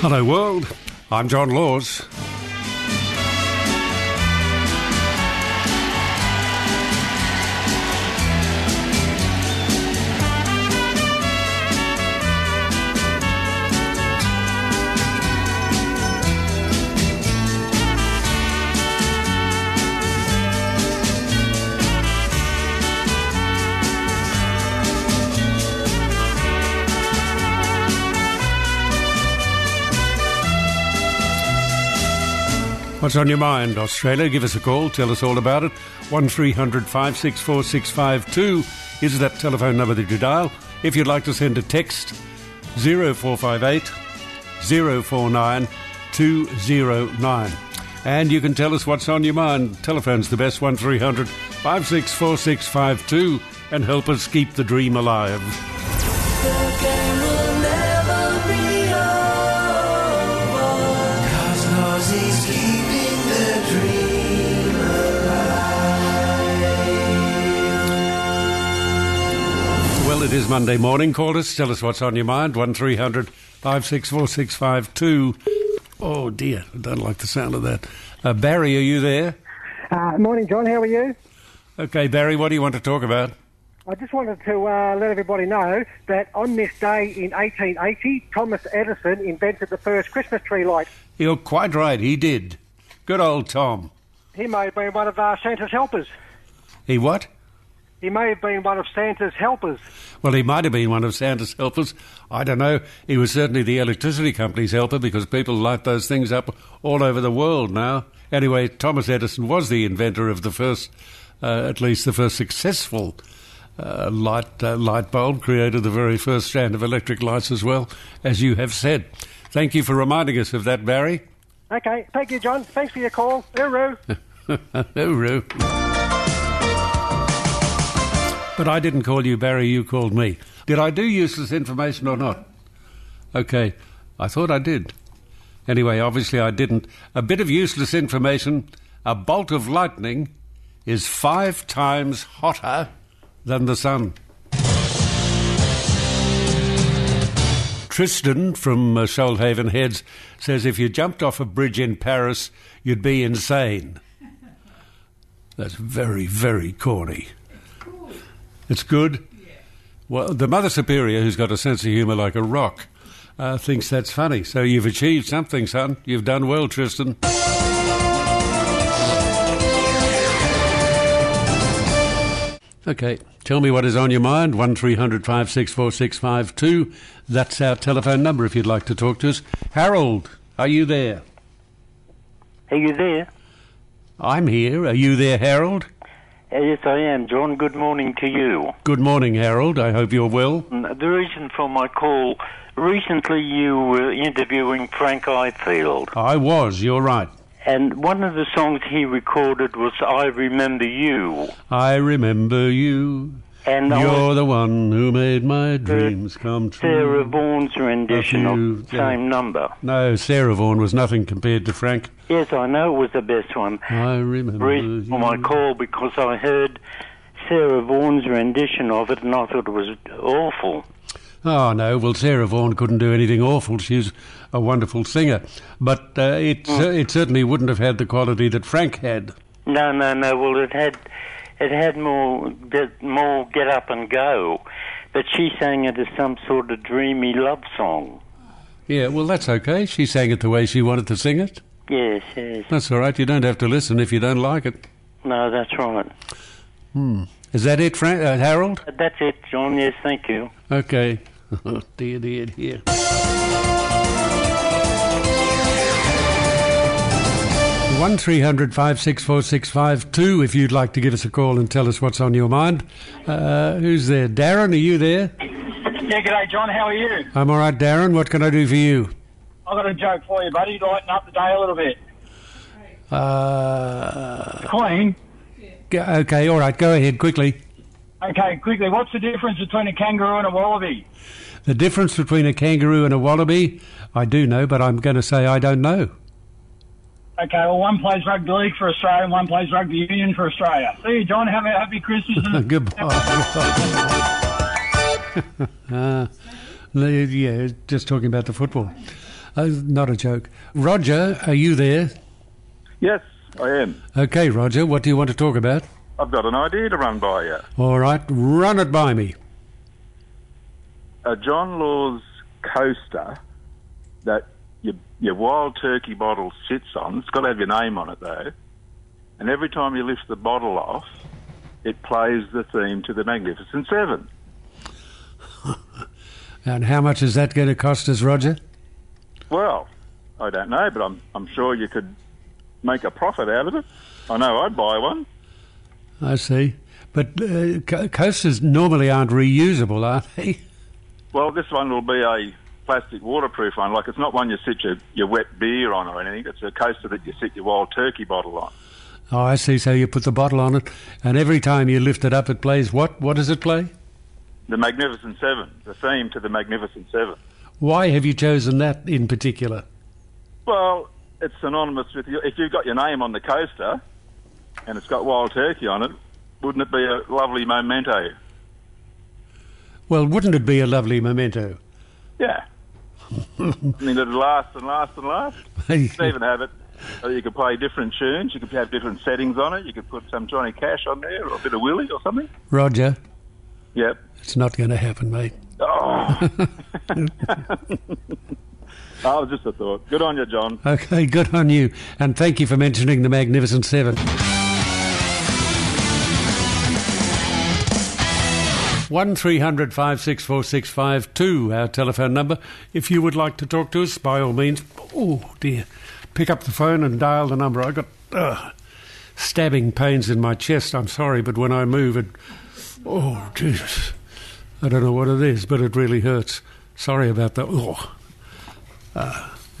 Hello, world. I'm John Laws. What's on your mind, Australia? Give us a call. Tell us all about it. 1300 564 652 is that telephone number that you dial. If you'd like to send a text, 0458 049 209. And you can tell us what's on your mind. Telephone's the best 1300 564 652 and help us keep the dream alive. The Well, it is Monday morning. Call us. Tell us what's on your mind. 1300 564 652. Oh, dear. I don't like the sound of that. Uh, Barry, are you there? Uh, morning, John. How are you? Okay, Barry, what do you want to talk about? I just wanted to uh, let everybody know that on this day in 1880, Thomas Edison invented the first Christmas tree light. You're quite right. He did. Good old Tom. He may have been one of uh, Santa's helpers. He what? He may have been one of Santa's helpers. Well, he might have been one of Santa's helpers. I don't know. He was certainly the electricity company's helper because people light those things up all over the world now. Anyway, Thomas Edison was the inventor of the first, uh, at least the first successful uh, light uh, light bulb. Created the very first strand of electric lights as well, as you have said. Thank you for reminding us of that, Barry. Okay, thank you, John. Thanks for your call. Hooroo. Hooroo. But I didn't call you Barry, you called me. Did I do useless information or not? Okay, I thought I did. Anyway, obviously I didn't. A bit of useless information a bolt of lightning is five times hotter than the sun. Tristan from uh, Shoalhaven Heads says if you jumped off a bridge in Paris, you'd be insane. That's very, very corny. It's good. Well, the Mother Superior, who's got a sense of humour like a rock, uh, thinks that's funny. So you've achieved something, son. You've done well, Tristan. Okay, tell me what is on your mind. One 652 That's our telephone number if you'd like to talk to us. Harold, are you there? Are you there? I'm here. Are you there, Harold? Yes, I am, John. Good morning to you. Good morning, Harold. I hope you're well. The reason for my call recently you were interviewing Frank Ifield, I was, you're right. and one of the songs he recorded was I Remember You. I remember you. And You're the one who made my dreams come true. Sarah Vaughan's rendition of the same number. No, Sarah Vaughan was nothing compared to Frank. Yes, I know it was the best one. I remember reason for my call because I heard Sarah Vaughan's rendition of it and I thought it was awful. Oh, no. Well, Sarah Vaughan couldn't do anything awful. She's a wonderful singer. But uh, it, Mm. it certainly wouldn't have had the quality that Frank had. No, no, no. Well, it had it had more get, more get up and go, but she sang it as some sort of dreamy love song. Yeah, well, that's okay. She sang it the way she wanted to sing it. Yes, yes. That's all right. You don't have to listen if you don't like it. No, that's right. Hmm. Is that it, Frank? Uh, Harold? That's it, John. Yes, thank you. Okay. Dear, dear, dear. One three hundred five six four six five two. If you'd like to give us a call and tell us what's on your mind, uh, who's there? Darren, are you there? Yeah, g'day, John. How are you? I'm all right, Darren. What can I do for you? I've got a joke for you, buddy. Lighten up the day a little bit. Uh, Queen. g- okay, all right. Go ahead quickly. Okay, quickly. What's the difference between a kangaroo and a wallaby? The difference between a kangaroo and a wallaby, I do know, but I'm going to say I don't know. Okay, well, one plays rugby league for Australia and one plays rugby union for Australia. See you, John. Have a happy Christmas. and- Goodbye. uh, yeah, just talking about the football. Oh, not a joke. Roger, are you there? Yes, I am. Okay, Roger, what do you want to talk about? I've got an idea to run by you. All right, run it by me. A John Laws coaster that your, wild turkey bottle sits on, it's got to have your name on it though, and every time you lift the bottle off, it plays the theme to the Magnificent Seven. And how much is that going to cost us, Roger? Well, I don't know, but I'm, I'm sure you could make a profit out of it. I know I'd buy one. I see. But uh, co- coasters normally aren't reusable, are they? Well, this one will be a plastic waterproof one. Like it's not one you sit your, your wet beer on or anything. It's a coaster that you sit your wild turkey bottle on. Oh, I see. So you put the bottle on it, and every time you lift it up, it plays what? What does it play? The Magnificent Seven, the theme to the Magnificent Seven. Why have you chosen that in particular? Well, it's synonymous with you. If you've got your name on the coaster and it's got wild turkey on it, wouldn't it be a lovely memento? Well, wouldn't it be a lovely memento? Yeah. I mean, it'd last and last and last. You could even have it. uh, You could play different tunes. You could have different settings on it. You could put some Johnny Cash on there or a bit of Willie or something. Roger, Yep. it's not going to happen, mate. Oh. oh, just a thought. Good on you, John. Okay, good on you, and thank you for mentioning the Magnificent Seven. One three hundred five six four six five two. Our telephone number. If you would like to talk to us, by all means. Oh dear, pick up the phone and dial the number. I've got uh, stabbing pains in my chest. I'm sorry, but when I move, it. Oh Jesus, I don't know what it is, but it really hurts. Sorry about that. Oh.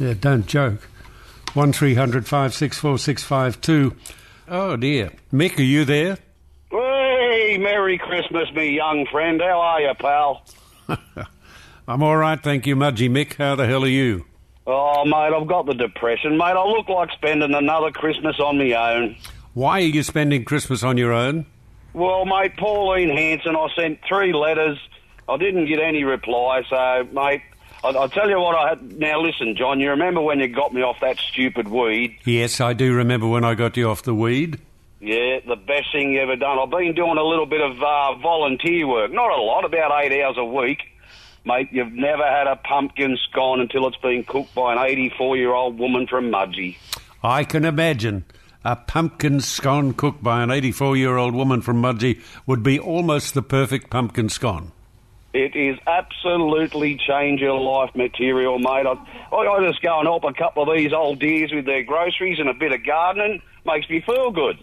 Yeah, don't joke. One three hundred five six four six five two. Oh dear, Mick, are you there? Hey, Merry Christmas, me young friend. How are you, pal? I'm all right, thank you, Mudgee Mick. How the hell are you? Oh, mate, I've got the depression, mate. I look like spending another Christmas on my own. Why are you spending Christmas on your own? Well, mate, Pauline Hanson, I sent three letters. I didn't get any reply, so, mate, I- I'll tell you what I had. Now, listen, John, you remember when you got me off that stupid weed? Yes, I do remember when I got you off the weed. Yeah, the best thing you ever done. I've been doing a little bit of uh, volunteer work. Not a lot, about eight hours a week. Mate, you've never had a pumpkin scone until it's been cooked by an 84 year old woman from Mudgee. I can imagine a pumpkin scone cooked by an 84 year old woman from Mudgee would be almost the perfect pumpkin scone. It is absolutely change your life material, mate. I, I, I just go and help a couple of these old dears with their groceries and a bit of gardening. Makes me feel good.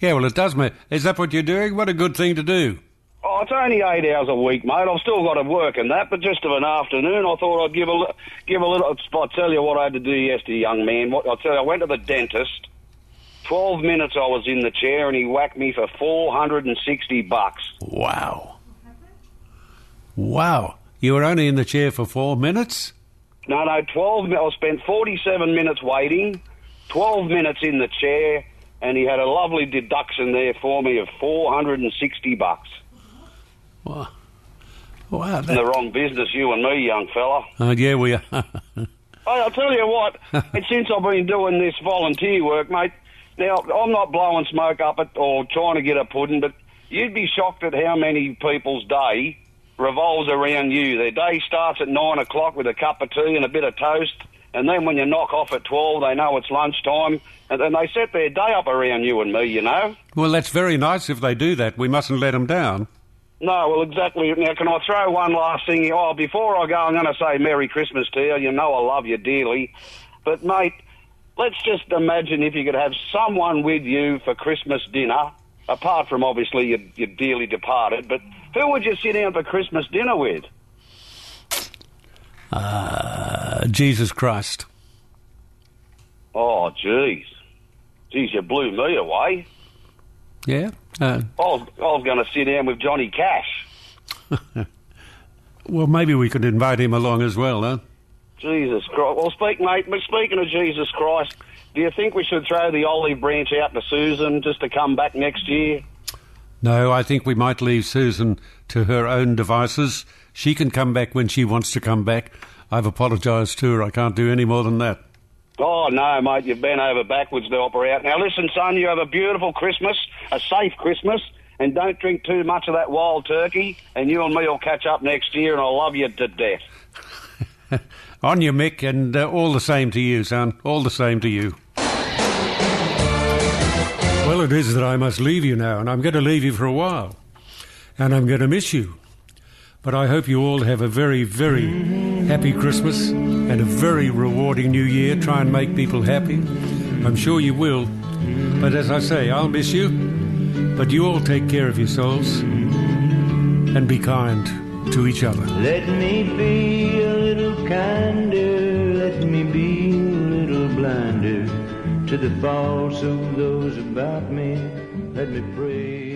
Yeah, well, it does, mate. Is that what you're doing? What a good thing to do. Oh, it's only eight hours a week, mate. I've still got to work and that, but just of an afternoon, I thought I'd give a give a little. I'll tell you what I had to do yesterday, young man. What I'll tell you, I went to the dentist. Twelve minutes I was in the chair, and he whacked me for four hundred and sixty bucks. Wow. Wow. You were only in the chair for four minutes? No, no, 12 mi- I spent 47 minutes waiting, 12 minutes in the chair, and he had a lovely deduction there for me of 460 bucks. Wow. Wow. In the wrong business, you and me, young fella. oh, yeah, we are. I'll tell you what, and since I've been doing this volunteer work, mate, now, I'm not blowing smoke up it or trying to get a pudding, but you'd be shocked at how many people's day revolves around you. Their day starts at 9 o'clock with a cup of tea and a bit of toast, and then when you knock off at 12, they know it's lunchtime, and then they set their day up around you and me, you know? well, that's very nice if they do that. We mustn't let them down. No, well, exactly. Now, can I throw one last thing? Oh, before I go, I'm going to say Merry Christmas to you. You know I love you dearly. But, mate, let's just imagine if you could have someone with you for Christmas dinner, apart from obviously your, your dearly departed, but who would you sit down for Christmas dinner with? Uh, Jesus Christ. Oh, jeez. Jeez, you blew me away. Yeah? Uh, I was, I was going to sit down with Johnny Cash. well, maybe we could invite him along as well, huh? Jesus Christ. Well, speak, mate, but speaking of Jesus Christ, do you think we should throw the olive branch out to Susan just to come back next year? No, I think we might leave Susan to her own devices. She can come back when she wants to come back. I've apologised to her. I can't do any more than that. Oh, no, mate, you've been over backwards to help her out. Now, listen, son, you have a beautiful Christmas, a safe Christmas, and don't drink too much of that wild turkey, and you and me will catch up next year, and I'll love you to death. On you, Mick, and uh, all the same to you, son. All the same to you. Well, it is that I must leave you now, and I'm going to leave you for a while. And I'm going to miss you. But I hope you all have a very, very happy Christmas and a very rewarding new year. Try and make people happy. I'm sure you will. But as I say, I'll miss you. But you all take care of yourselves and be kind to each other. Let me be a little kinder, let me be a little blinder to the faults of those about me. Let me praise